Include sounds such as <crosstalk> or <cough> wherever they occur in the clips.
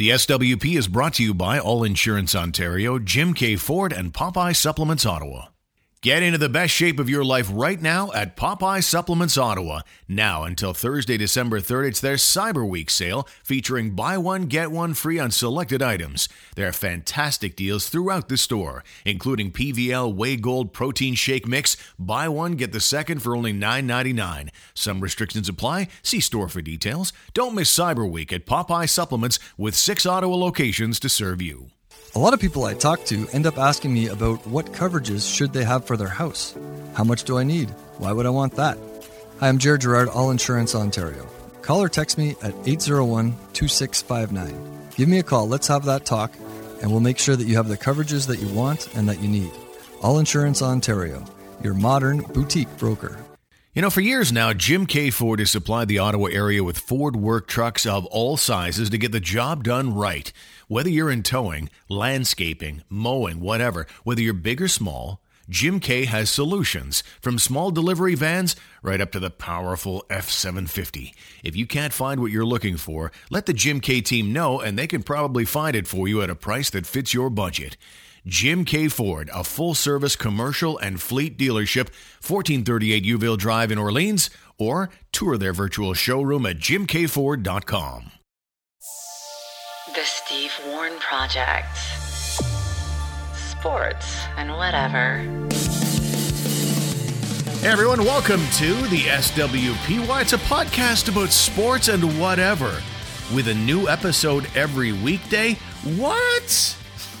The SWP is brought to you by All Insurance Ontario, Jim Keay Ford, and Popeye Supplements Ottawa. Get into the best shape of your life right now at Popeye Supplements Ottawa. Now until Thursday, December 3rd, it's their Cyber Week sale featuring buy one, get one free on selected items. There are fantastic deals throughout the store, including PVL Whey Gold Protein Shake Mix. Buy one, get the second for only $9.99. Some restrictions apply. See store for details. Don't miss Cyber Week at Popeye Supplements with six Ottawa locations to serve you. A lot of people I talk to end up asking me about what coverages should they have for their house. How much do I need? Why would I want that? Hi, I'm Jared Gerard, All Insurance Ontario. Call or text me at 801 2659. Give me a call, let's have that talk, and we'll make sure that you have the coverages that you want and that you need. All Insurance Ontario, your modern boutique broker. You know, for years now, Jim Keay Ford has supplied the Ottawa area with Ford work trucks of all sizes to get the job done right. Whether you're in towing, landscaping, mowing, whatever, whether you're big or small, Jim Keay has solutions from small delivery vans right up to the powerful F 750. If you can't find what you're looking for, let the Jim Keay team know and they can probably find it for you at a price that fits your budget. Jim Keay Ford, a full service commercial and fleet dealership, 1438 Youville Drive in Orleans, or tour their virtual showroom at jimkeayford.com. The Steve Warren Project. Sports and whatever. Hey everyone, welcome to the SWP. Why it's a podcast about sports and whatever, with a new episode every weekday. What?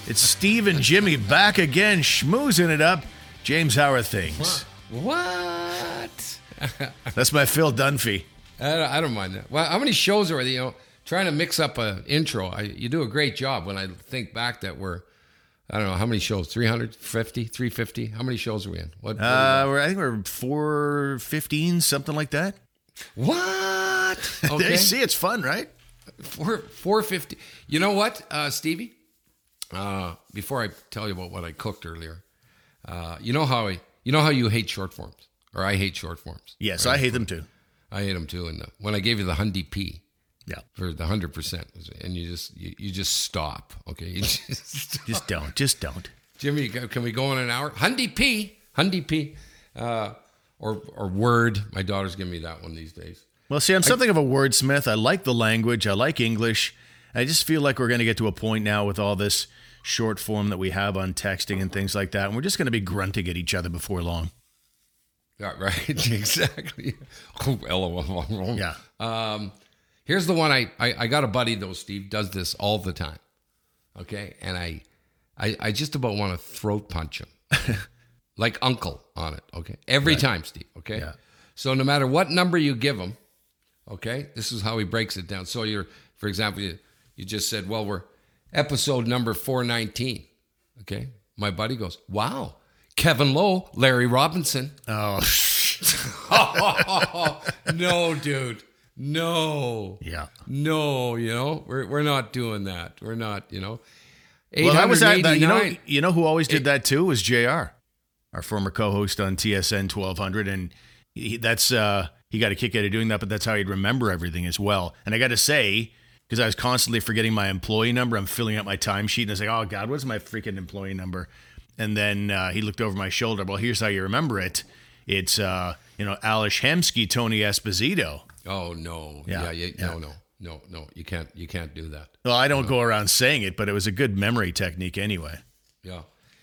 It's Steve and Jimmy back again, schmoozing it up. James, how are things? What? <laughs> That's my Phil Dunphy. I don't, I don't mind that. Well, how many shows are there? You know, trying to mix up a intro. I, you do a great job when I think back that we're, I don't know, how many shows? 350, 350? How many shows are we in? What? Uh, we're, I think we're 415, something like that. what? <laughs> Okay. See, it's fun, right? Four, 450. You know what, uh, Stevie? Uh, before I tell you about what I cooked earlier, uh, you know how I, you know how you hate short forms, or I hate short forms. Yes, I hate them too. I hate them too. And the, when I gave you the Hundy P, Yeah. for the hundred percent, and you just you, you just stop. Okay, you just, Just don't. Just don't. Jimmy, can we go in an hour? Hundy P, Hundy P, uh, or or Word. My daughter's giving me that one these days. Well, see, I'm something of a wordsmith. I like the language. I like English. I just feel like we're going to get to a point now with all this short form that we have on texting and things like that, and we're just going to be grunting at each other before long. Yeah, right. exactly. Oh, LOL. Yeah. Um, here's the one I, I I got a buddy though. Steve does this all the time. Okay, and I I, I just about want to throat punch him, <laughs> like Uncle on it. Okay, every time, Steve. Okay. Yeah. So no matter what number you give him, okay, this is how he breaks it down. So you're, for example, you, you just said, well, we're episode number 419. Okay. My buddy goes, wow, Kevin Lowe, Larry Robinson. Oh, <laughs> no, dude. No. yeah. No, you know, we're, we're not doing that. We're not, you know. Well, that was that. that- You know, you know who always did that too was Jr. Our former co-host on TSN 1200, and he, that's uh, he got a kick out of doing that. But that's how he'd remember everything as well. And I got to say, because I was constantly forgetting my employee number, I'm filling out my timesheet, and I was like, "Oh God, what's my freaking employee number?" And then uh, he looked over my shoulder. Well, here's how you remember it. It's uh, you know Ales Hemsky, Tony Esposito. Oh no. Yeah, Yeah, yeah, yeah. no, no. No, no. You can't you can't do that. Well, I don't go around saying it, but it was a good memory technique anyway. Yeah.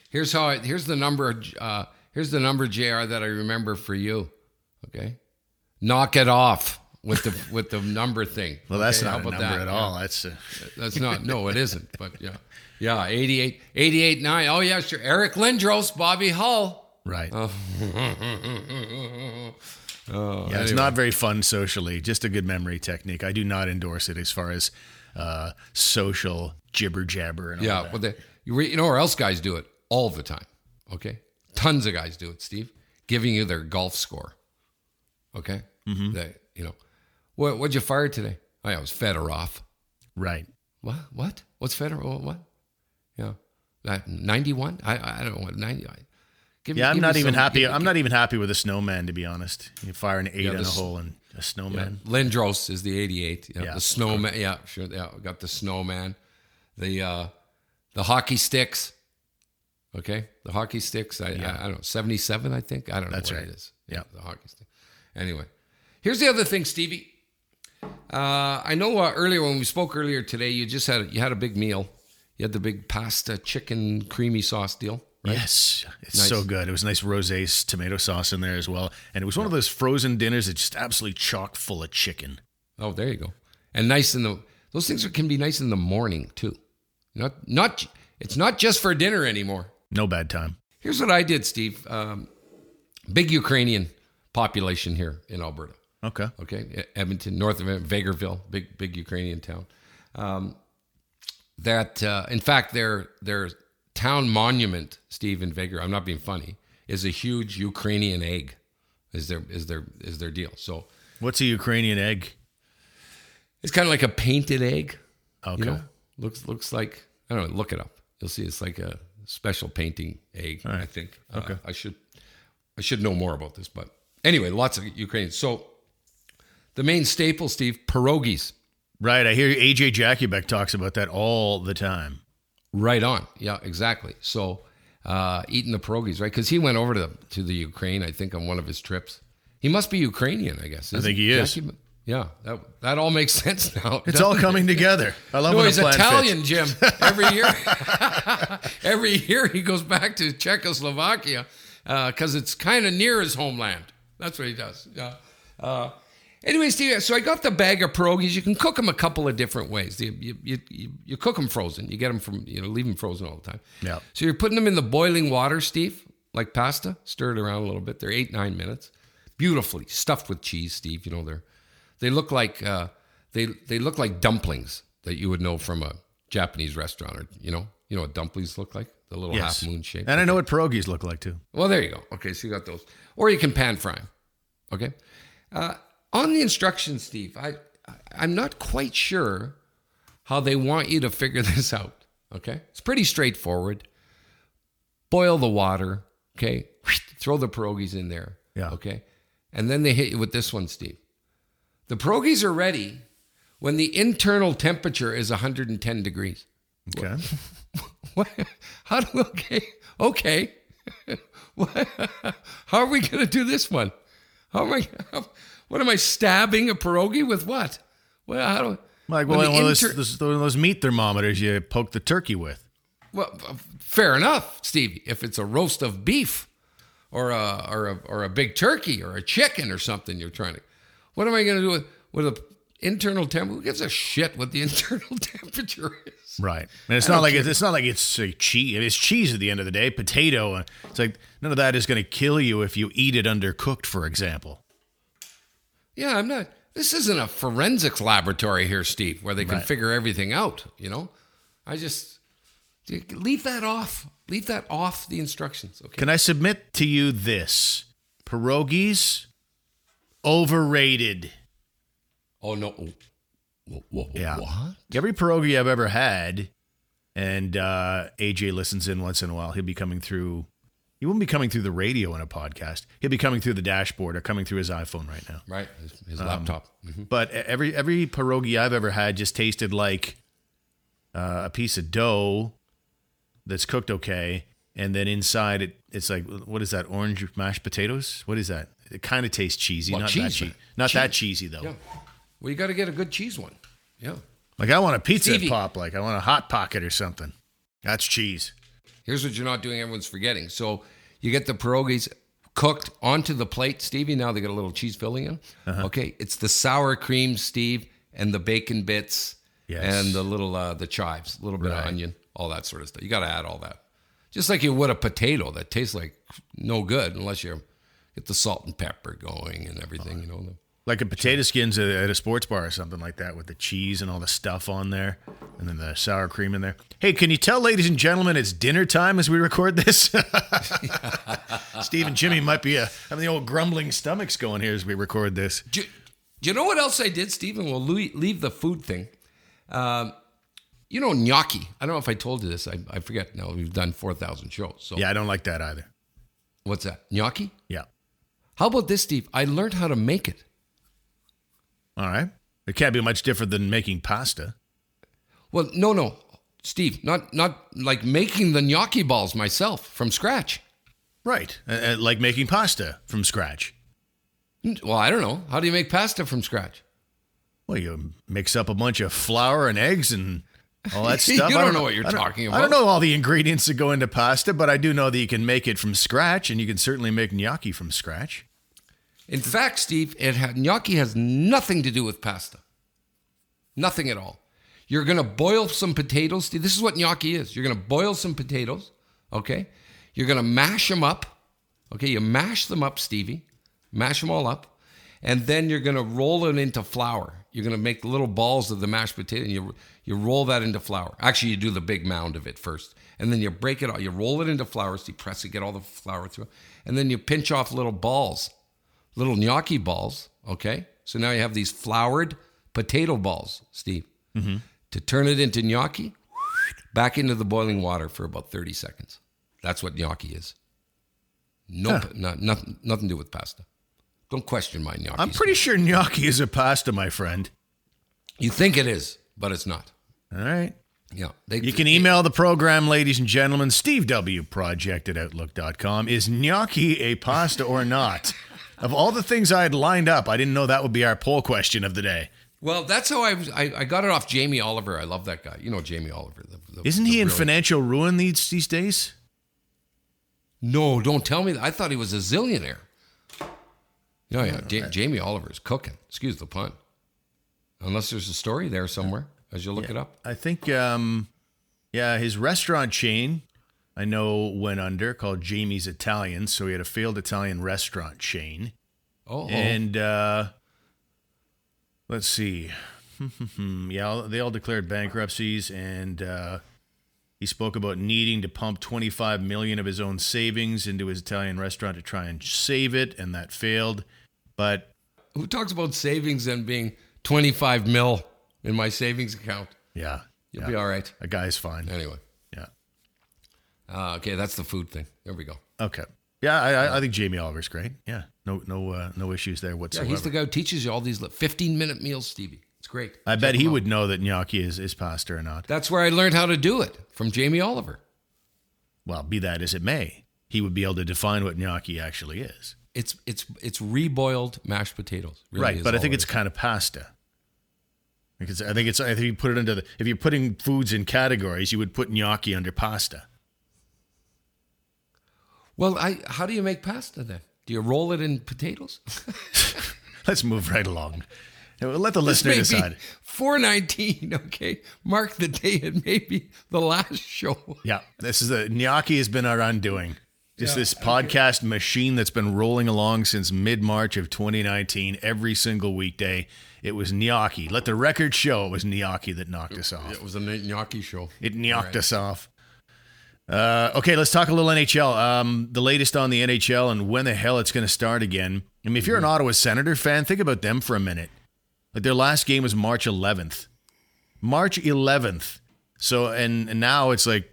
Here's how I here's the number uh here's the number JR that I remember for you. Okay? Knock it off with the <laughs> with the number thing. Well, that's Okay, not a number that? at Yeah. all. That's uh, That's not no, <laughs> it isn't. But yeah. Yeah, 88 88 9. Oh yeah, sure. Eric Lindros, Bobby Hull. right. <laughs> Oh, Yeah, it's not very fun socially. Just a good memory technique. I do not endorse it as far as uh, social jibber jabber and all Yeah, well, they, you, know where else guys do it all the time. Okay, tons of guys do it. Steve, giving you their golf score. Okay, mm-hmm. they, you know, what what'd you fire today? Oh, yeah, it was Fedorov. right. What? What? What's Fedorov? What? Yeah, ninety one. I I don't know what ninety. I, give, Yeah, I'm give not even happy. give- I'm not even happy with a snowman to be honest. You fire an eight Yeah, in a hole and a Yeah. snowman. Lindros is the 88. Yeah, Yeah. the snowman. Yeah, sure. Yeah, got the snowman. the uh, the hockey sticks. Okay, the hockey sticks. I, I, I don't know, seventy seven. I think I don't know That's what right. it is. Yeah. the hockey stick. Anyway, here's the other thing, Stevie. Uh, I know uh, earlier when we spoke earlier today, you just had you had a big meal. You had the big pasta chicken creamy sauce deal. Right? Yes, it's Nice. so good. It was nice rosé tomato sauce in there as well, and it was one of those frozen dinners that's just absolutely chock full of chicken. Oh, there you go. And nice in the those things can be nice in the morning too. Not not it's not just for dinner anymore. No bad time. Here's what I did, Steve. Um, big Ukrainian population here in Alberta. Okay. Okay, Edmonton, north of it, Vegreville, big big Ukrainian town. Um, that uh, in fact their their town monument, Steve in Vegreville. I'm not being funny. Is a huge Ukrainian egg. Is their is their is their deal. So What's a Ukrainian egg? it's kind of like a painted egg. Okay. You know, looks looks like I don't know. Look it up. You'll see it's like a special painting egg. I think. Uh, okay. I should I should know more about this, but anyway, lots of Ukrainians. So the main staple, Steve, pierogies. Right. I hear AJ Jakubek talks about that all the time. Right on. Yeah, exactly. So uh, eating the pierogies, right? Because he went over to the, to the Ukraine, I think, on one of his trips. He must be Ukrainian, I guess. I think he is. Jackie- Yeah, that that all makes <laughs> sense now. It's all coming together. I love No, when he's Italian, fits. Jim. <laughs> Every year, <laughs> every year he goes back to Czechoslovakia because it's kind of near his homeland. That's what he does. Yeah. Uh, anyway, Steve. So I got the bag of pierogies. You can cook them a couple of different ways. You, you, you, you, cook them frozen. You get them from you know leave them frozen all the time. Yeah. So you're putting them in the boiling water, Steve, like pasta. Stir it around a little bit. They're eight nine minutes. Beautifully stuffed with cheese, Steve. You know they're they look like uh, they they look like dumplings that you would know from a Japanese restaurant, or you know, you know what dumplings look like, the little Yes. half moon shape. And I know what pierogies look like too. Well, there you go. Okay, so you got those, or you can pan fry 'em. Okay, uh, on the instructions, Steve, I I'm not quite sure how they want you to figure <laughs> this out. Okay, it's pretty straightforward. Boil the water. Okay, <sniffs> throw the pierogies in there. Yeah. Okay, and then they hit you with this one, Steve. The pierogies are ready when the internal temperature is 110 degrees. Okay. <laughs> What? How do we, okay? Okay. <laughs> What? How are we going to do this one? How am I? How, what am I stabbing a pierogi with? What? Well, how do? Like when one, one, of those, those, those meat thermometers you poke the turkey with. Well, uh, fair enough, Stevie. If it's a roast of beef, or a or a or a big turkey, or a chicken, or something, you're trying to. What am I going to do with with a internal temperature? Who gives a shit what the <laughs> internal temperature is? Right. And it's not like it's, it's not like it's uh, cheese. It's cheese at the end of the day. Potato. uh, It's like none of that is going to kill you if you eat it undercooked, for example. Yeah, I'm not. This isn't a forensics laboratory here, Steve, where they can Right. figure everything out. You know, I just leave that off. Leave that off the instructions. Okay. Can I submit to you this? Pierogies overrated. Oh no. Yeah. What? Every pierogi I've ever had, and uh, AJ listens in once in a while. He'll be coming through. He won't be coming through the radio in a podcast. He'll be coming through the dashboard or coming through his iPhone right now. Right. His, his Um, laptop. Mhm. But e, every every pierogi I've ever had just tasted like uh, a piece of dough that's cooked okay, and then inside it it's like what is that? Orange mashed potatoes? What is that? It kind of tastes cheesy, Well, not cheese, that cheesy, not that cheesy though. Yeah. Well, you got to get a good cheese one. Yeah. Like I want a pizza Stevie. pop, like I want a hot pocket or something. That's cheese. Here's what you're not doing. Everyone's forgetting. So you get the pierogies cooked onto the plate, Stevie. Now they got a little cheese filling in. Uh-huh. Okay, it's the sour cream, Steve, and the bacon bits, Yes. and the little uh, the chives, a little bit Right. of onion, all that sort of stuff. You got to add all that, just like you would a potato that tastes like no good unless you get the salt and pepper going and everything. You know. Like a potato skins at a sports bar or something like that with the cheese and all the stuff on there and then the sour cream in there. Hey, can you tell, ladies and gentlemen, it's dinner time as we record this? <laughs> <laughs> Steve and Jimmy might be uh having the old grumbling stomachs going here as we record this. do, you- do you know what else I did, Stephen? We'll leave, leave the food thing. Um, you know, gnocchi. I don't know if I told you this. I, I forget now. We've done 4,000 shows. So Yeah, I don't like that either. what's that? Gnocchi? Yeah. How about this, Steve? I learned how to make it. All right. It can't be much different than making pasta. Well, no, no. Steve, not not like making the gnocchi balls myself from scratch. Right. Uh, uh, like making pasta from scratch. Well, I don't know. How do you make pasta from scratch? Well, you mix up a bunch of flour and eggs and all that <laughs> You stuff. I don't know what you're talking don't- I don't know all the ingredients that go into pasta, but I do know that you can make it from scratch, and you can certainly make gnocchi from scratch. In fact, Steve, it ha- gnocchi has nothing to do with pasta. Nothing at all. You're going to boil some potatoes. Steve. This is what gnocchi is. You're going to boil some potatoes, okay? You're going to mash them up, okay? You mash them up, Stevie. Mash them all up. And then you're going to roll it into flour. You're going to make little balls of the mashed potato and you, you roll that into flour. Actually, you do the big mound of it first. And then you break it all. You roll it into flour. So you press it, get all the flour through. And then you pinch off little balls little gnocchi balls. Okay. So now you have these floured potato balls, Steve. Mm-hmm. To turn it into gnocchi, back into the boiling water for about 30 seconds. That's what gnocchi is. Nope. Not, nothing, nothing to do with pasta. Don't question my gnocchi. I'm pretty sure gnocchi is a pasta, my friend. You think it is, but it's not. All right. Yeah. They, You can email the program, ladies and gentlemen, Steve W. Project at Outlook.com. Is gnocchi a pasta or not? <laughs> Of all the things I had lined up, I didn't know that would be our poll question of the day. Well, that's how I, was, I I got it off Jamie Oliver. I love that guy. You know Jamie Oliver. the- the- Isn't the he in brilliant- financial ruin these these days? No, don't tell me that. I thought he was a zillionaire. No, yeah, Ja- Jamie Oliver's cooking. Excuse the pun. Unless there's a story there somewhere as you look it up. I think, um, yeah, his restaurant chain I know went under called Jamie's Italian. So he had a failed Italian restaurant chain. Oh, And uh, let's see. <laughs> yeah, they all declared bankruptcies, and uh, he spoke about needing to pump 25 million of his own savings into his Italian restaurant to try and save it, and that failed. But who talks about savings and being 25 mil in my savings account? yeah, You'll yeah, be all right. a guy's fine. Anyway. Uh, okay, that's the food thing. There we go. Okay. Yeah, I, I, I think Jamie Oliver's great. Yeah, no, no, uh, no issues there whatsoever. Yeah, he's the guy who teaches you all these 15 minute meals, Stevie. It's great. I Check bet he out. would know that gnocchi is, is pasta or not. That's where I learned how to do it from Jamie Oliver. Well, be that as it may, he would be able to define what gnocchi actually is. It's it's it's reboiled mashed potatoes. Really right, but I think it it's kind of pasta. Because I think it's I think you put it under the if you're putting foods in categories, you would put gnocchi under pasta. Well, I how do you make pasta then? Do you roll it in potatoes? <laughs> Let's move right along. Let the listener decide. be 419, okay? Mark the day it may be the last show. Yeah, this is a gnocchi has been our undoing. Just this podcast machine that's been rolling along since mid March of 2019, every single weekday. It was gnocchi. Let the record show it was gnocchi that knocked us off. It was a gnocchi show. It knocked us off. Uh, okay, let's talk a little NHL. Um, the latest on the NHL and when the hell it's going to start again. I mean, if you're an Ottawa Senator fan, think about them for a minute. Like their last game was March 11th. March 11th. So and, and now it's like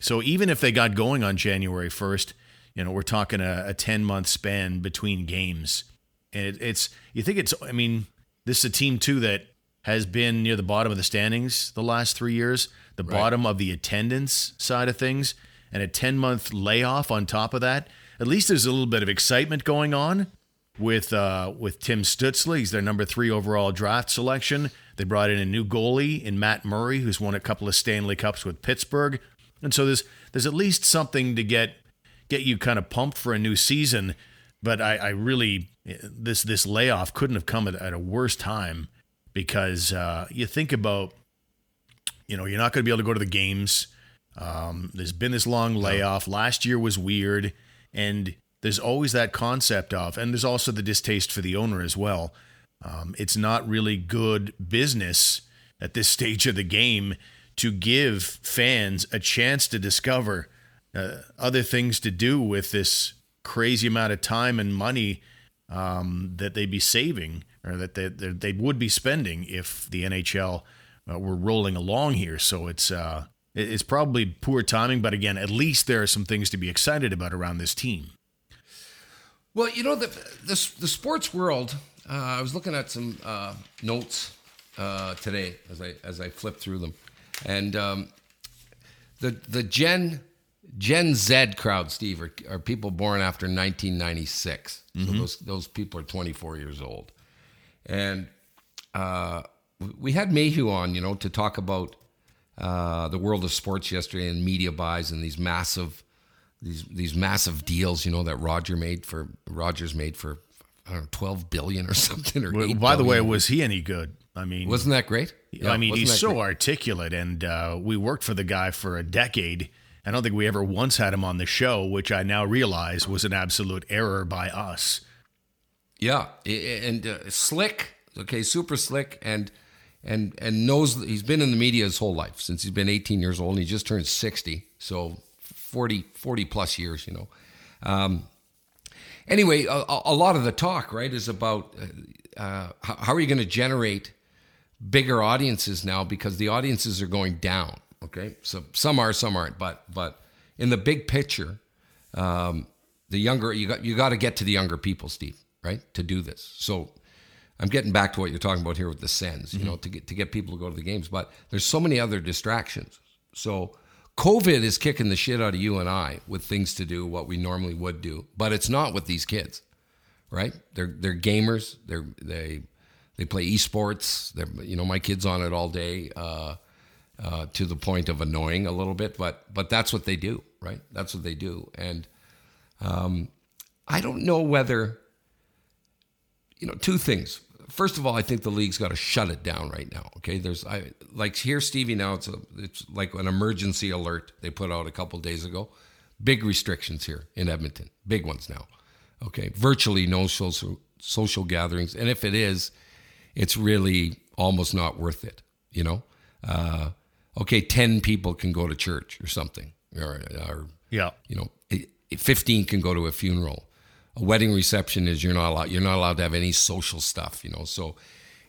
so even if they got going on January 1st, you know, we're talking a, a 10 month span between games. And it, it's you think it's I mean, this is a team too that has been near the bottom of the standings the last 3 years, the bottom of the attendance side of things, and a 10 month layoff on top of that. At least there's a little bit of excitement going on with uh, with Tim Stützle. He's their number three overall draft selection. They brought in a new goalie in Matt Murray, who's won a couple of Stanley Cups with Pittsburgh, and so there's there's at least something to get get you kind of pumped for a new season. But I, I really this this layoff couldn't have come at, at a worse time because uh, you think about you know you're not going to be able to go to the games. Um, there's been this long layoff. Last year was weird, and there's always that concept of, and there's also the distaste for the owner as well. Um, it's not really good business at this <laughs> stage of the game to give fans a chance to discover uh, other things to do with this crazy amount of time and money um, that they'd be saving or that they, they would be spending if the NHL uh, were rolling along here. So it's uh, it's probably poor timing, but again, at least there are some things to be excited about around this team. Well, you know the the, the sports world. Uh, I was looking at some uh, notes uh, today as I as I flipped through them, and um, the the Gen Gen Z crowd, Steve, are, are people born after 1996. So those those people are 24 years old, and uh, we had Mayhew on, you know, to talk about uh, the world of sports yesterday and media buys and these massive these these massive deals, you know, that Roger made for Rogers made for I don't know 12 billion or <laughs> something. Or Well, 8 By the way, was he any good? I mean, wasn't that great? I mean, he's so great? articulate, and uh, we worked for the guy for a decade. I don't think we ever once had him on the show, which I now realize was an absolute error by us. Yeah, and uh, slick. Okay, super slick, and and and knows he's been in the media his whole life since he's been 18 years old, and he just turned 60, so 40 40 plus years, you know. Um, anyway, a, a lot of the talk, right, is about uh, uh, how, how are you going to generate bigger audiences now because the audiences are going down. Okay, so some are, some aren't, but but in the big picture, um, the younger you got you got to get to the younger people, Steve, right, to do this. So I'm getting back to what you're talking about here with the Sens, you know, to get to get people to go to the games, but there's so many other distractions. So COVID is kicking the shit out of you and I with things to do what we normally would do, but it's not with these kids, right? They're they're gamers. They're they they play esports. They're you know my kids on it all day. Uh, uh, to the point of annoying a little bit, but but that's what they do, right? That's what they do, and um, I don't know whether you know two things. First of all, I think the league's got to shut it down right now. Okay, there's I like here, Stevie. Now it's a, it's like an emergency alert they put out a couple days ago. Big restrictions here in Edmonton, big ones now. Okay, virtually no social social gatherings, and if it is, it's really almost not worth it. You know, uh, okay, ten people can go to church or something, or, or Yeah. you know, fifteen can go to a funeral. A wedding reception is you're not allowed. You're not allowed to have any social stuff. You know, so.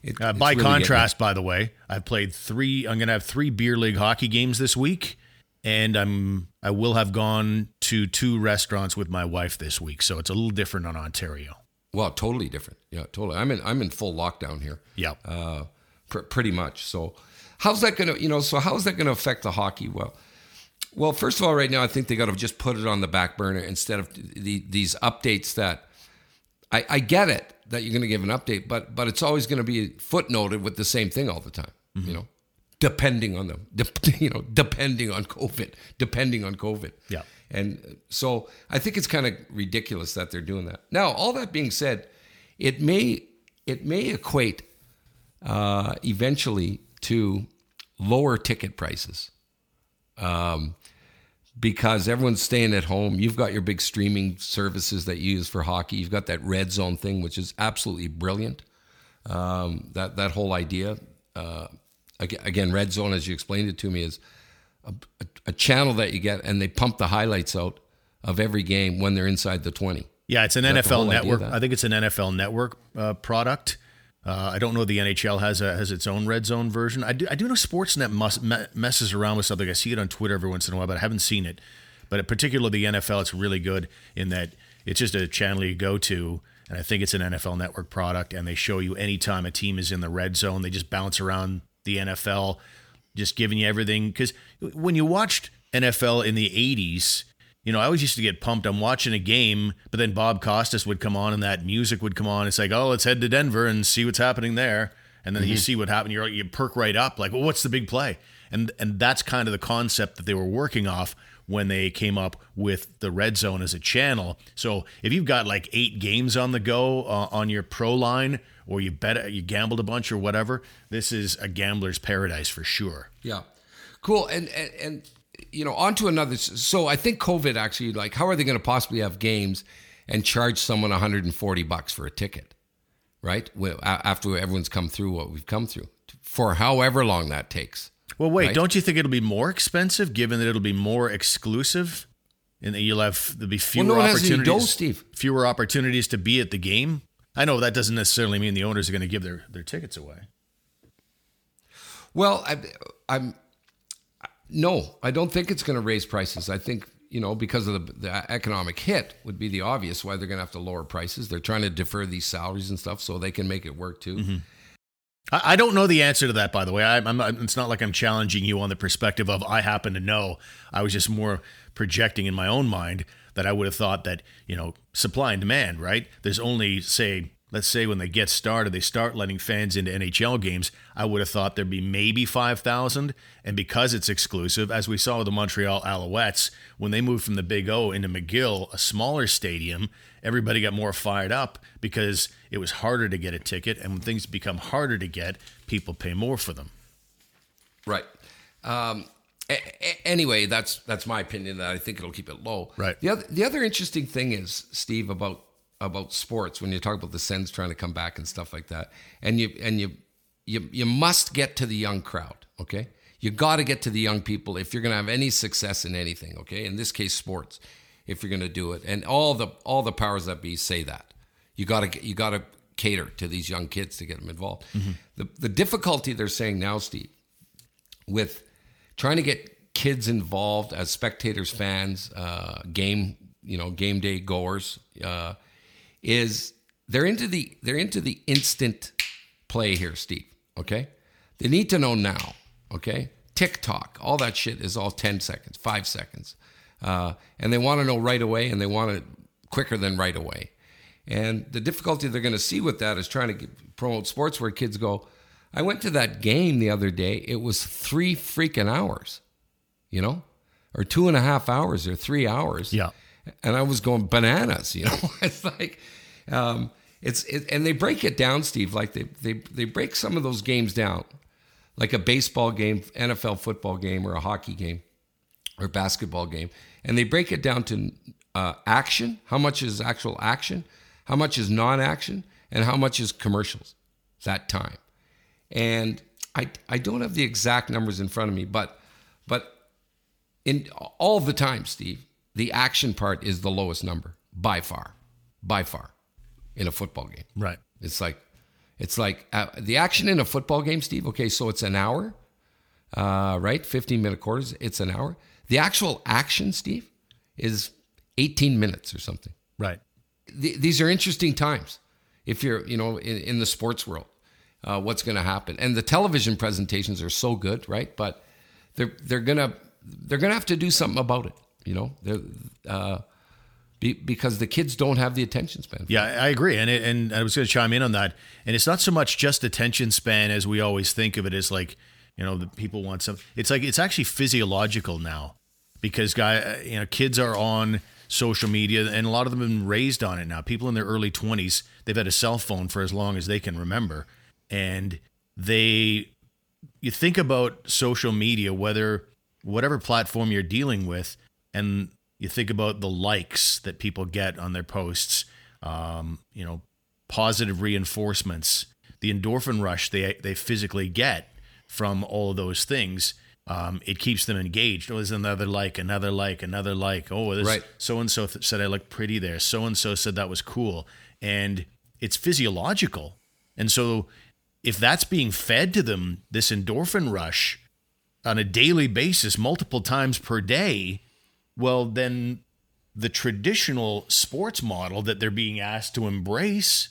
It, Uh, by really contrast, by the way, I've played three. I'm going to have three beer league hockey games this week, and I'm I will have gone to two restaurants with my wife this week. So it's a little different on Ontario. well, totally different. Yeah, totally. I'm in. I'm in full lockdown here. Yeah. uh, pr- pretty much. So, how's that going to, you know, so how's that going to affect the hockey? Well, well, first of all, right now, I think they got to just put it on the back burner instead of the, these updates that I, I get it that you're going to give an update, but but it's always going to be footnoted with the same thing all the time, you know, depending on them, de- <laughs> you know, depending on COVID, depending on COVID. Yeah. And so I think it's kind of ridiculous that they're doing that. Now, all that being said, it may it may equate uh, eventually to lower ticket prices um, because everyone's staying at home. You've got your big streaming services that you use for hockey. You've got that red zone thing, which is absolutely brilliant. Um, that that whole idea. Uh, again, red zone, as you explained it to me, is a, a, a channel that you get, and they pump the highlights out of every game when they're inside the twenty. Yeah, it's an the NFL network. I think it's an NFL network uh, product. Uh, I don't know the NHL has a, has its own red zone version. I do, I do know Sportsnet me- messes around with something. I see it on Twitter every once in a while, but I haven't seen it. But in particular, the NFL, it's really good in that it's just a channel you go to, and I think it's an NFL network product, and they show you anytime a team is in the red zone. They just bounce around the NFL, just giving you everything. Because when you watched NFL in the 80s, you know, I always used to get pumped. I'm watching a game, but then Bob Costas would come on and that music would come on. It's like, oh, let's head to Denver and see what's happening there. And then you see what happened. You're you perk right up, like, well, what's the big play? And and that's kind of the concept that they were working off when they came up with the red zone as a channel. So if you've got like eight games on the go uh, on your pro line, or you bet you gambled a bunch or whatever, this is a gambler's paradise for sure. Yeah, cool. And and, and you know, on to another. So I think COVID actually, like, how are they going to possibly have games and charge someone 140 bucks for a ticket, right? Well, After everyone's come through what we've come through for however long that takes. Well, wait, Right. don't you think it'll be more expensive given that it'll be more exclusive? And that you'll have there'll be fewer no one has opportunities. dough, Steve. Fewer opportunities to be at the game. I know that doesn't necessarily mean the owners are going to give their, their tickets away. Well, I, I'm no, I don't think it's going to raise prices. I think you know because of the, the economic hit would be the obvious why they're going to have to lower prices. They're trying to defer these salaries and stuff so they can make it work too. Mm-hmm. I, I don't know the answer to that, by the way. I'm it's not like I'm challenging you on the perspective of I happen to know. I was just more projecting in my own mind that I would have thought that, you know, supply and demand, right? There's only, say, let's say when they get started, they start letting fans into NHL games. I would have thought there'd be maybe 5,000. And because it's exclusive, as we saw with the Montreal Alouettes, when they moved from the Big O into McGill, a smaller stadium, everybody got more fired up because it was harder to get a ticket. And when things become harder to get, people pay more for them. Right. Um, a- a- anyway, that's that's my opinion. That I think it'll keep it low. Right. The other the other interesting thing is Steve about about sports when you talk about the Sens trying to come back and stuff like that, and you and you you you must get to the young crowd. Okay. You got to get to the young people if you're going to have any success in anything. Okay. In this case, sports. If you're going to do it, and all the all the powers that be say that you got to you got to cater to these young kids to get them involved. The the difficulty they're saying now, Steve, with trying to get kids involved as spectators, fans, uh, game you know game day goers, uh, is they're into the they're into the instant play here, Steve. Okay, they need to know now. Okay, TikTok, all that shit is all ten seconds, five seconds, uh, and they want to know right away, and they want it quicker than right away. And the difficulty they're going to see with that is trying to get, promote sports where kids go. I went to that game the other day. It was three freaking hours, you know, or two and a half hours or three hours. Yeah. And I was going bananas, you know. <laughs> it's like, um, it's it, and they break it down, Steve. Like they they they break some of those games down, like a baseball game, NFL football game, or a hockey game, or basketball game, and they break it down to uh, action. How much is actual action? How much is non-action? And how much is commercials? That time. And I I don't have the exact numbers in front of me, but but in all the time, Steve, the action part is the lowest number by far, by far, in a football game. Right. It's like, it's like uh, the action in a football game, Steve. Okay, so it's an hour, uh, right? Fifteen minute quarters. It's an hour. The actual action, Steve, is eighteen minutes or something. Right. Th- these are interesting times. If you're, you know, in, in the sports world, uh, what's going to happen? And the television presentations are so good, right? But they're they're gonna they're gonna have to do something about it. You know, they're, uh, be, because the kids don't have the attention span. Yeah, I agree, and it, and I was going to chime in on that. And it's not so much just attention span as we always think of it as like, you know, the people want some. It's like it's actually physiological now, because guy, you know, kids are on social media, and a lot of them have been raised on it now. People in their early twenties, they've had a cell phone for as long as they can remember, and they, you think about social media, whether whatever platform you're dealing with, and you think about the likes that people get on their posts, um, you know, positive reinforcements, the endorphin rush they they physically get from all of those things. Um, it keeps them engaged. Oh, there's another like, another like, another like. Oh, this so and so said I look pretty there. So and so said that was cool, and it's physiological. And so, if that's being fed to them, this endorphin rush on a daily basis, multiple times per day, well, then the traditional sports model that they're being asked to embrace,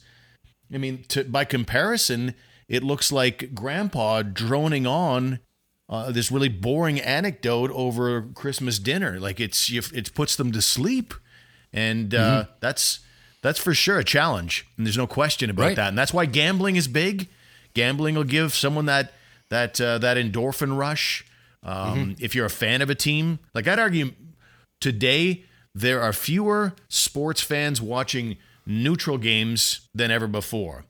I mean, to, by comparison, it looks like grandpa droning on uh, this really boring anecdote over Christmas dinner. Like it's it puts them to sleep, and uh, that's that's for sure a challenge, and there's no question about Right. that. And that's why gambling is big. Gambling will give someone that that uh, that endorphin rush. Um, If you're a fan of a team, like I'd argue today there are fewer sports fans watching neutral games than ever before.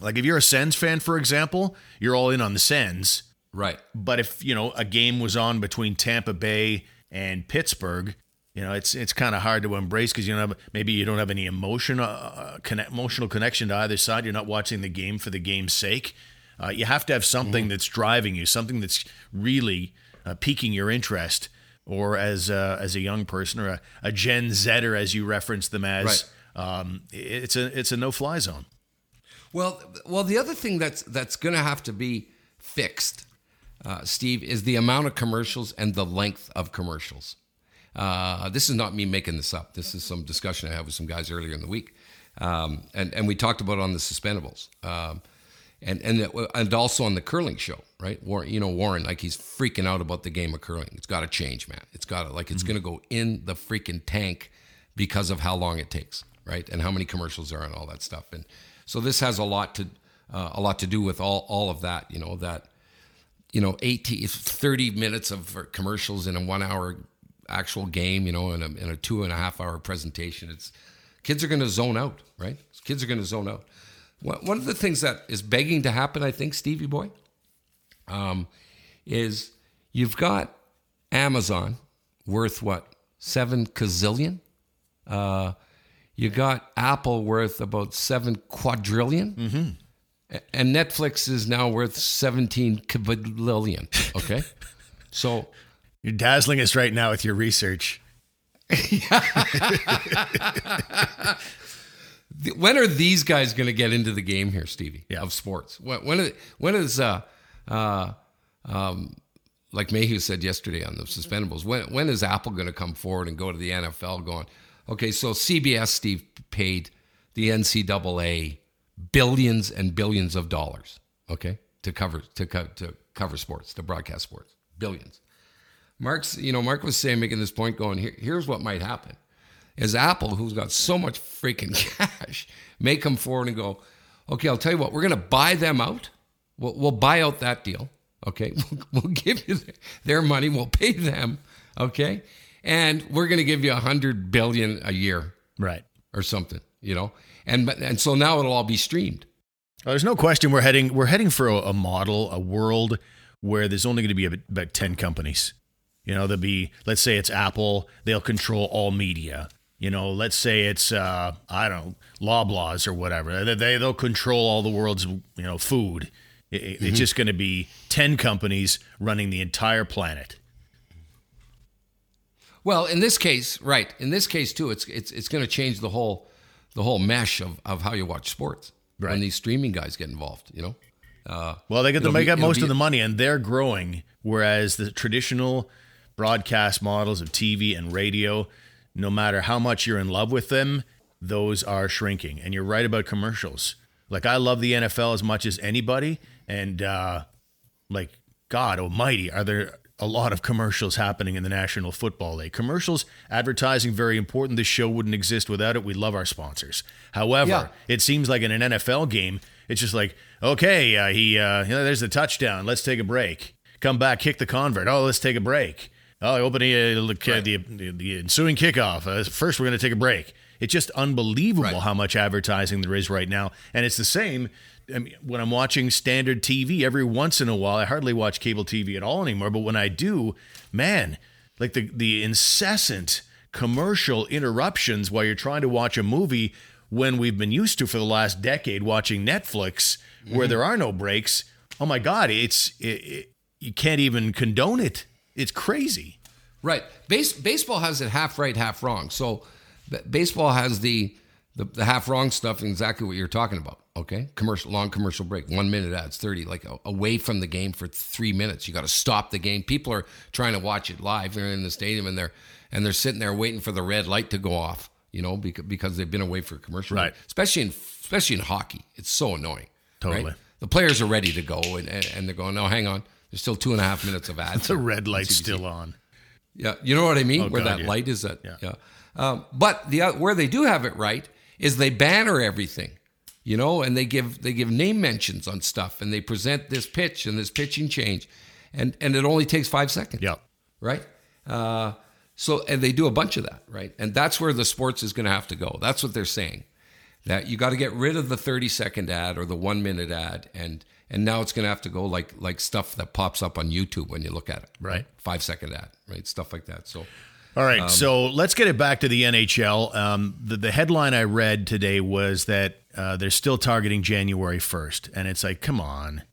Like if you're a Sens fan, for example, you're all in on the Sens. Right. But if you know a game was on between Tampa Bay and Pittsburgh, you know it's it's kind of hard to embrace because you don't have maybe you don't have any emotion uh, connect, emotional connection to either side. You're not watching the game for the game's sake. Uh, you have to have something that's driving you, something that's really uh, piquing your interest. Or as uh, as a young person, or a, a Gen Zer, as you reference them as, um, it's a it's a no fly zone. Well, well, the other thing that's that's going to have to be fixed, uh, Steve, is the amount of commercials and the length of commercials. Uh, this is not me making this up. This is some discussion I had with some guys earlier in the week, um, and and we talked about it on the suspendables. Um, and and uh, and also on the curling show, right? Warren, you know Warren, like he's freaking out about the game of curling. It's got to change, man. It's got to like it's mm-hmm. going to go in the freaking tank because of how long it takes, right? And how many commercials there are and all that stuff. And so this has a lot to uh, a lot to do with all all of that. You know that you know 80 30 minutes of uh, commercials in a one hour actual game. You know, in a in a two and a half hour presentation. It's kids are going to zone out, right? Kids are going to zone out. One of the things that is begging to happen, I think, Stevie boy, um, is you've got Amazon worth what seven gazillion. Uh, you got Apple worth about seven quadrillion. Mm-hmm. And Netflix is now worth 17 quadrillion. Okay. <laughs> so you're dazzling us right now with your research. <laughs> when are these guys going to get into the game here, Stevie? Yeah. Of sports. When when, when is uh uh um like Mayhew said yesterday on the suspendables, when when is Apple going to come forward and go to the NFL going, okay, so CBS Steve paid the NCAA billions and billions of dollars, okay, to cover to co- to cover sports, to broadcast sports, billions. Mark's, you know, Mark was saying, making this point, going, Here, here's what might happen is Apple, who's got so much freaking <laughs> cash, may come forward and go, okay, I'll tell you what, we're going to buy them out. We'll, we'll buy out that deal. Okay. <laughs> We'll, we'll give you their money. We'll pay them. Okay. And we're going to give you a hundred billion a year. Right. Or something, you know? And, and so now it'll all be streamed. Well, there's no question we're heading, we're heading for a, a model, a world where there's only going to be about 10 companies. You know, there'll be, let's say it's Apple, they'll control all media. You know, let's say it's uh, I don't know, Loblaws or whatever. They, they they'll control all the world's you know food. It, mm-hmm. It's just going to be ten companies running the entire planet. Well, in this case, right? In this case too, it's it's it's going to change the whole the whole mesh of, of how you watch sports right. when these streaming guys get involved. You know. Uh, well, they get to make up most be, of the money, and they're growing, whereas the traditional broadcast models of TV and radio no matter how much you're in love with them, those are shrinking. And you're right about commercials. Like I love the NFL as much as anybody, and uh, like God Almighty, are there a lot of commercials happening in the National Football League? Commercials, advertising, very important. This show wouldn't exist without it. We love our sponsors. However, yeah. it seems like in an NFL game, it's just like, okay, uh, he, uh, you know, there's the touchdown. Let's take a break. Come back, kick the convert. Oh, let's take a break. Oh, opening uh, right. the, the, the ensuing kickoff. Uh, first, we're going to take a break. It's just unbelievable right. how much advertising there is right now, and it's the same. I mean, when I'm watching standard TV, every once in a while, I hardly watch cable TV at all anymore. But when I do, man, like the the incessant commercial interruptions while you're trying to watch a movie when we've been used to for the last decade watching Netflix, mm-hmm. where there are no breaks. Oh my God, it's it, it, you can't even condone it. It's crazy. Right. Base, baseball has it half right, half wrong. So baseball has the, the, the half wrong stuff exactly what you're talking about. Okay. Commercial, long commercial break, one minute ads, 30, like away from the game for three minutes. You got to stop the game. People are trying to watch it live. They're in the stadium and they're, and they're sitting there waiting for the red light to go off, you know, because, because they've been away for a commercial. Right. Especially in, especially in hockey. It's so annoying. Totally. Right? The players are ready to go and, and, and they're going, no, hang on there's still two and a half minutes of ads. <laughs> the red light's still on. Yeah, you know what I mean. Oh, where God, that yeah. light is at. Yeah. yeah. Um, but the where they do have it right is they banner everything, you know, and they give they give name mentions on stuff, and they present this pitch and this pitching change, and and it only takes five seconds. Yeah. Right. Uh, so and they do a bunch of that, right? And that's where the sports is going to have to go. That's what they're saying. That you got to get rid of the 30 second ad or the one minute ad and and now it's going to have to go like like stuff that pops up on YouTube when you look at it. Right. Five second ad, right? Stuff like that. So. All right, um, so let's get it back to the NHL. Um, the, the headline I read today was that uh, they're still targeting January first, and it's like, come on,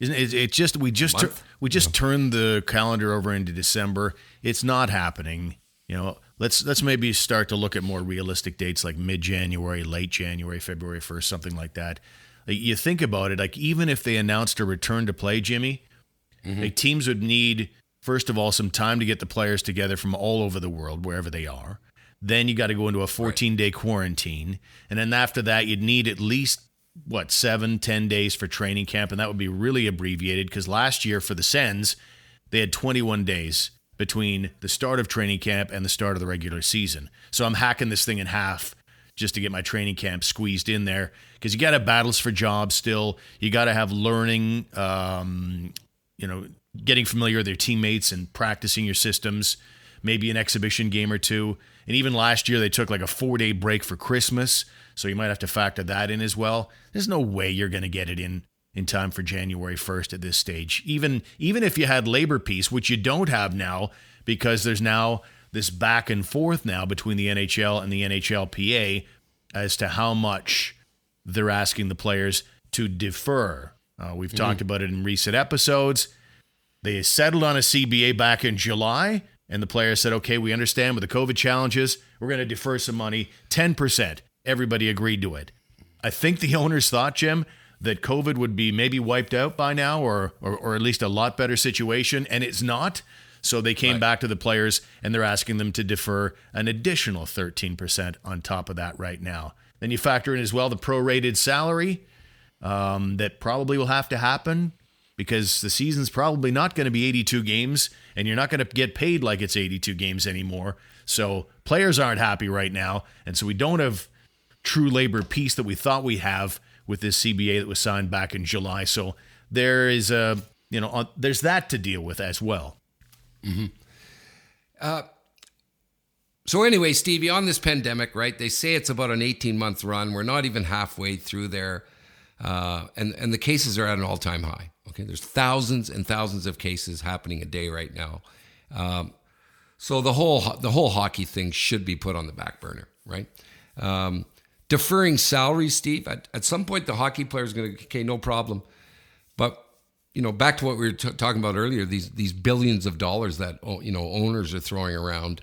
isn't it? It just we just tur- we just yeah. turned the calendar over into December. It's not happening. You know, let's let's maybe start to look at more realistic dates like mid January, late January, February first, something like that. Like you think about it, like even if they announced a return to play, Jimmy, mm-hmm. like teams would need first of all some time to get the players together from all over the world, wherever they are. Then you got to go into a 14 day quarantine, and then after that, you'd need at least what seven, ten days for training camp, and that would be really abbreviated because last year for the Sens they had 21 days between the start of training camp and the start of the regular season. So I'm hacking this thing in half just to get my training camp squeezed in there because you got to have battles for jobs still. You got to have learning, um, you know, getting familiar with your teammates and practicing your systems, maybe an exhibition game or two. And even last year, they took like a four day break for Christmas. So you might have to factor that in as well. There's no way you're going to get it in in time for January 1st at this stage. Even even if you had labor peace, which you don't have now because there's now this back and forth now between the NHL and the NHLPA as to how much they're asking the players to defer. Uh, we've mm-hmm. talked about it in recent episodes. They settled on a CBA back in July, and the players said, okay, we understand with the COVID challenges, we're going to defer some money, 10%. Everybody agreed to it. I think the <laughs> owners thought, Jim, that COVID would be maybe wiped out by now or, or, or at least a lot better situation, and it's not. So they came right. back to the players and they're asking them to defer an additional 13% on top of that right now. Then you factor in as well the prorated salary um, that probably will have to happen because the season's probably not going to be 82 games and you're not going to get paid like it's 82 games anymore. So players aren't happy right now. And so we don't have true labor peace that we thought we have with this CBA that was signed back in July. So there is a, you know, uh, there's that to deal with as well. Mm-hmm. Uh, so anyway, Stevie, on this pandemic, right? They say it's about an 18 month run. We're not even halfway through there, uh, and and the cases are at an all time high. Okay, there's thousands and thousands of cases happening a day right now. Um, so the whole the whole hockey thing should be put on the back burner, right? Um, deferring salaries, Steve. At, at some point, the hockey player is going to okay, no problem, but you know, back to what we were t- talking about earlier, these these billions of dollars that you know owners are throwing around.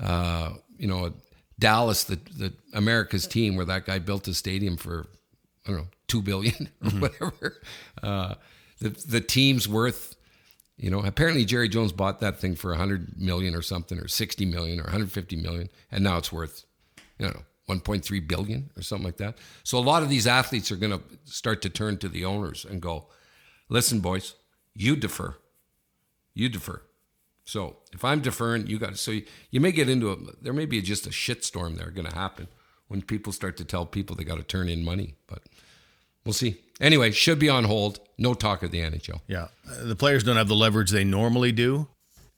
Uh, you know, Dallas, the the America's team, where that guy built a stadium for I don't know two billion <laughs> or mm-hmm. whatever. Uh, the the team's worth. You know, apparently Jerry Jones bought that thing for a 100 million or something, or 60 million, or 150 million, and now it's worth, you know, 1.3 billion or something like that. So a lot of these athletes are going to start to turn to the owners and go, listen, boys, you defer. You defer. So if I'm deferring, you got to. So you, you may get into a. There may be just a shitstorm there going to happen when people start to tell people they got to turn in money. But we'll see. Anyway, should be on hold. No talk of the NHL. Yeah, the players don't have the leverage they normally do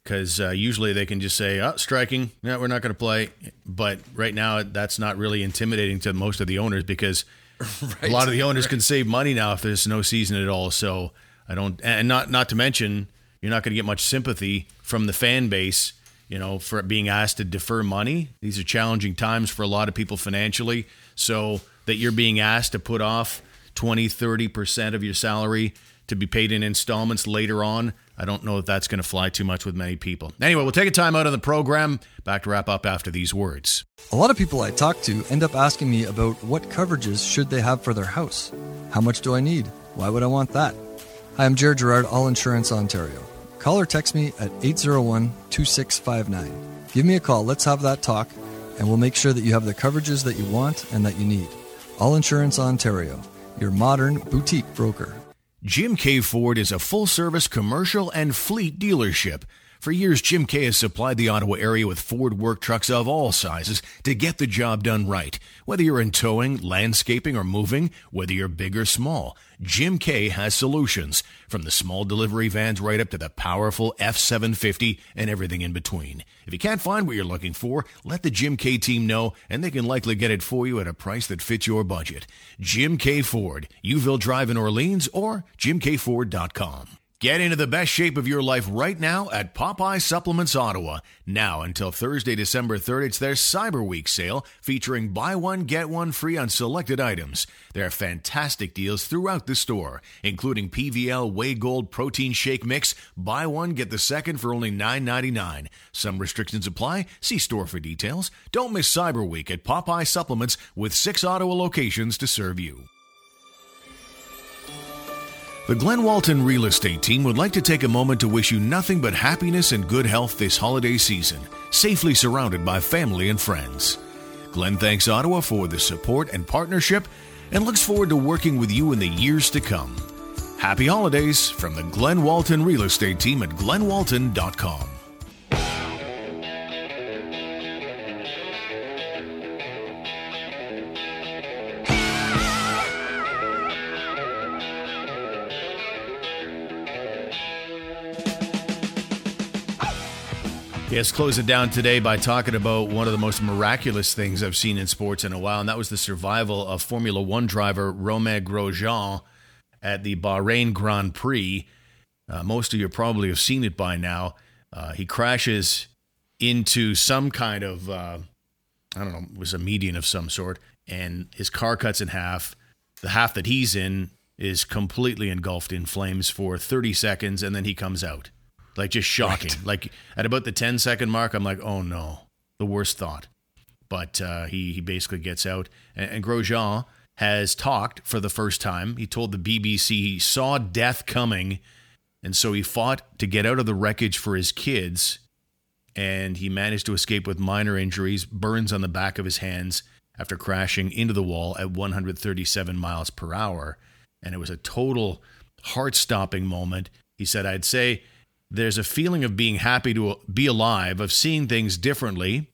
because uh, usually they can just say, "Oh, striking. Yeah, we're not going to play." But right now, that's not really intimidating to most of the owners because right. <laughs> A lot of the owners right. can save money now if there's no season at all. So I don't, and not not to mention, you're not going to get much sympathy from the fan base. You know, for being asked to defer money. These are challenging times for a lot of people financially. So that you're being asked to put off 20, 30% of your salary to be paid in installments later on. I don't know if that's going to fly too much with many people. Anyway, we'll take a time out of the program. Back to wrap up after these words. A lot of people I talk to end up asking me about what coverages should they have for their house. How much do I need? Why would I want that? Hi, I'm Jared Gerard, All Insurance Ontario. Call or text me at 801 2659. Give me a call. Let's have that talk, and we'll make sure that you have the coverages that you want and that you need. All Insurance Ontario, your modern boutique broker. Jim Keay Ford is a full service commercial and fleet dealership. For years, Jim Keay has supplied the Ottawa area with Ford work trucks of all sizes to get the job done right. Whether you're in towing, landscaping, or moving, whether you're big or small, Jim Keay has solutions. From the small delivery vans right up to the powerful F750 and everything in between. If you can't find what you're looking for, let the Jim Keay team know and they can likely get it for you at a price that fits your budget. Jim Keay Ford, Youville Drive in Orleans or jimkeayford.com. Get into the best shape of your life right now at Popeye Supplements Ottawa. Now until Thursday, December 3rd, it's their Cyber Week sale featuring buy one, get one free on selected items. There are fantastic deals throughout the store, including PVL Whey Gold Protein Shake Mix. Buy one, get the second for only $9.99. Some restrictions apply. See store for details. Don't miss Cyber Week at Popeye Supplements with six Ottawa locations to serve you. The Glen Walton Real Estate team would like to take a moment to wish you nothing but happiness and good health this holiday season, safely surrounded by family and friends. Glen thanks Ottawa for the support and partnership and looks forward to working with you in the years to come. Happy holidays from the Glen Walton Real Estate Team at glenwalton.com. Yes, close it down today by talking about one of the most miraculous things I've seen in sports in a while, and that was the survival of Formula One driver Romain Grosjean at the Bahrain Grand Prix. Uh, most of you probably have seen it by now. Uh, he crashes into some kind of, uh, I don't know, it was a median of some sort, and his car cuts in half. The half that he's in is completely engulfed in flames for 30 seconds, and then he comes out. Like just shocking. Right. Like at about the 10 second mark, I'm like, oh no, the worst thought. But uh, he he basically gets out, and, and Grosjean has talked for the first time. He told the BBC he saw death coming, and so he fought to get out of the wreckage for his kids, and he managed to escape with minor injuries, burns on the back of his hands after crashing into the wall at 137 miles per hour, and it was a total heart-stopping moment. He said, "I'd say." There's a feeling of being happy to be alive, of seeing things differently,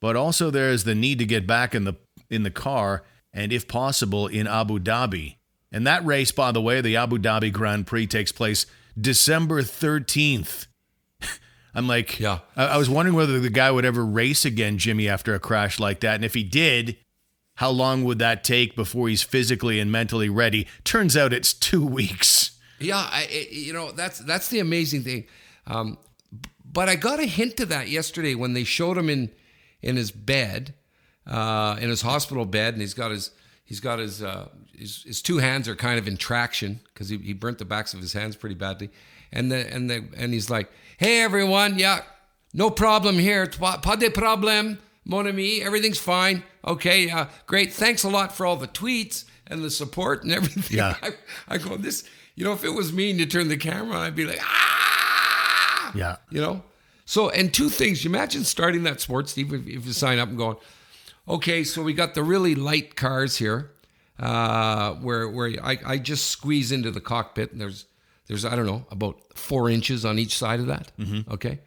but also there's the need to get back in the in the car and if possible in Abu Dhabi. And that race, by the way, the Abu Dhabi Grand Prix takes place December 13th. <laughs> I'm like, yeah. I, I was wondering whether the guy would ever race again, Jimmy, after a crash like that. And if he did, how long would that take before he's physically and mentally ready? Turns out it's two weeks. Yeah, I, you know that's that's the amazing thing. Um, but I got a hint to that yesterday when they showed him in in his bed, uh, in his hospital bed, and he's got his he's got his uh, his, his two hands are kind of in traction because he, he burnt the backs of his hands pretty badly, and the and the and he's like, "Hey everyone, yeah, no problem here, pas de problème, mon ami, everything's fine. Okay, uh, great, thanks a lot for all the tweets and the support and <laughs> everything." Yeah, I, I go this you know, if it was me and you turn the camera on, I'd be like, ah, yeah, you know. So, and two things. You imagine starting that sport, Steve, if, if you sign up and going, okay, so we got the really light cars here, uh, where where I, I just squeeze into the cockpit, and there's there's I don't know about four inches on each side of that. Mm-hmm. Okay.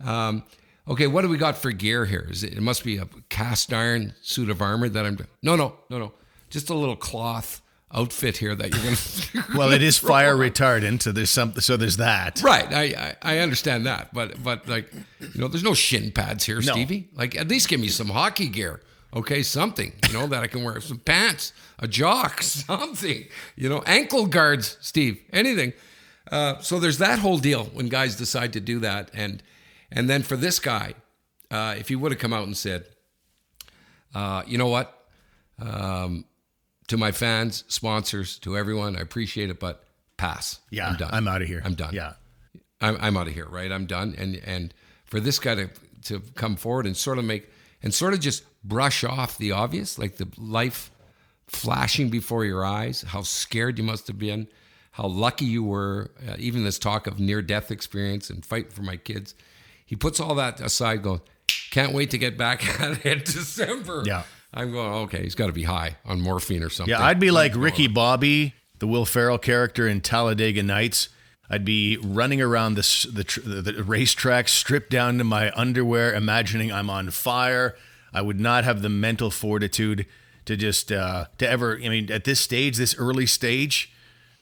Um, okay, what do we got for gear here? Is it, it must be a cast iron suit of armor that I'm. No, no, no, no. Just a little cloth outfit here that you're going <laughs> to. well, it is <laughs> fire on. retardant, so there's some, so there's that. Right, I, I, I understand that, but but like you know, there's no shin pads here, no. Stevie. Like at least give me some hockey gear, okay? Something you know that I can wear, some pants, a jock, <laughs> something. You know, ankle guards, Steve, anything. Uh, so there's that whole deal when guys decide to do that, and and then for this guy, uh, if he would have come out and said, uh, you know what. Um, to my fans, sponsors, to everyone, I appreciate it, but pass. Yeah, I'm done. I'm out of here. I'm done. Yeah, I'm, I'm out of here. Right, I'm done. And and for this guy to to come forward and sort of make and sort of just brush off the obvious, like the life flashing before your eyes, how scared you must have been, how lucky you were, uh, even this talk of near death experience and fight for my kids. He puts all that aside, going, can't wait to get back <laughs> at it in December. Yeah. I'm going, okay, he's got to be high on morphine or something. Yeah, I'd be like Ricky Bobby, the Will Ferrell character in Talladega Nights. I'd be running around the, the, the racetrack, stripped down to my underwear, imagining I'm on fire. I would not have the mental fortitude to just uh, to ever. I mean, at this stage, this early stage,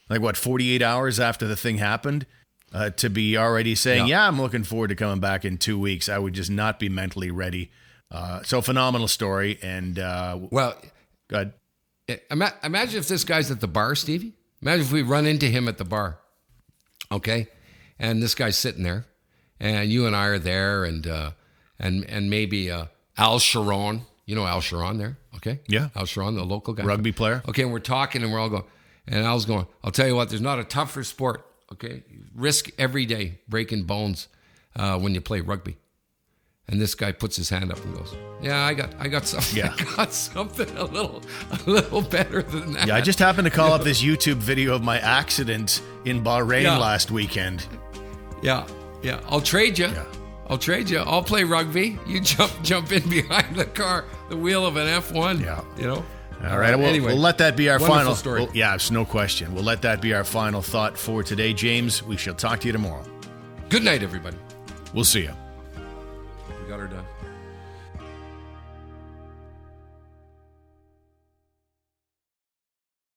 like what, 48 hours after the thing happened, uh, to be already saying, yeah. yeah, I'm looking forward to coming back in two weeks. I would just not be mentally ready uh, so phenomenal story. And uh, well, good. Imagine if this guy's at the bar, Stevie. Imagine if we run into him at the bar. Okay, and this guy's sitting there, and you and I are there, and uh, and and maybe uh, Al Sharon. You know Al Sharon there, okay? Yeah, Al Sharon, the local guy, rugby player. Okay, and we're talking, and we're all going, and Al's going. I'll tell you what, there's not a tougher sport. Okay, risk every day breaking bones uh, when you play rugby. And this guy puts his hand up and goes, "Yeah, I got, I got something. <laughs> Yeah. I got something a little, a little better than that." Yeah, I just happened to call up this YouTube video of my accident in Bahrain yeah. last weekend. Yeah, yeah. I'll trade you. Yeah. I'll trade you. I'll play rugby. You <laughs> jump, jump in behind the car, the wheel of an F one. Yeah, you know. All right. Well, Anyway, we'll let that be our final story. well, yeah, it's no question. We'll let that be our final thought for today, James. We shall talk to you tomorrow. Good night, everybody. We'll see you. Done.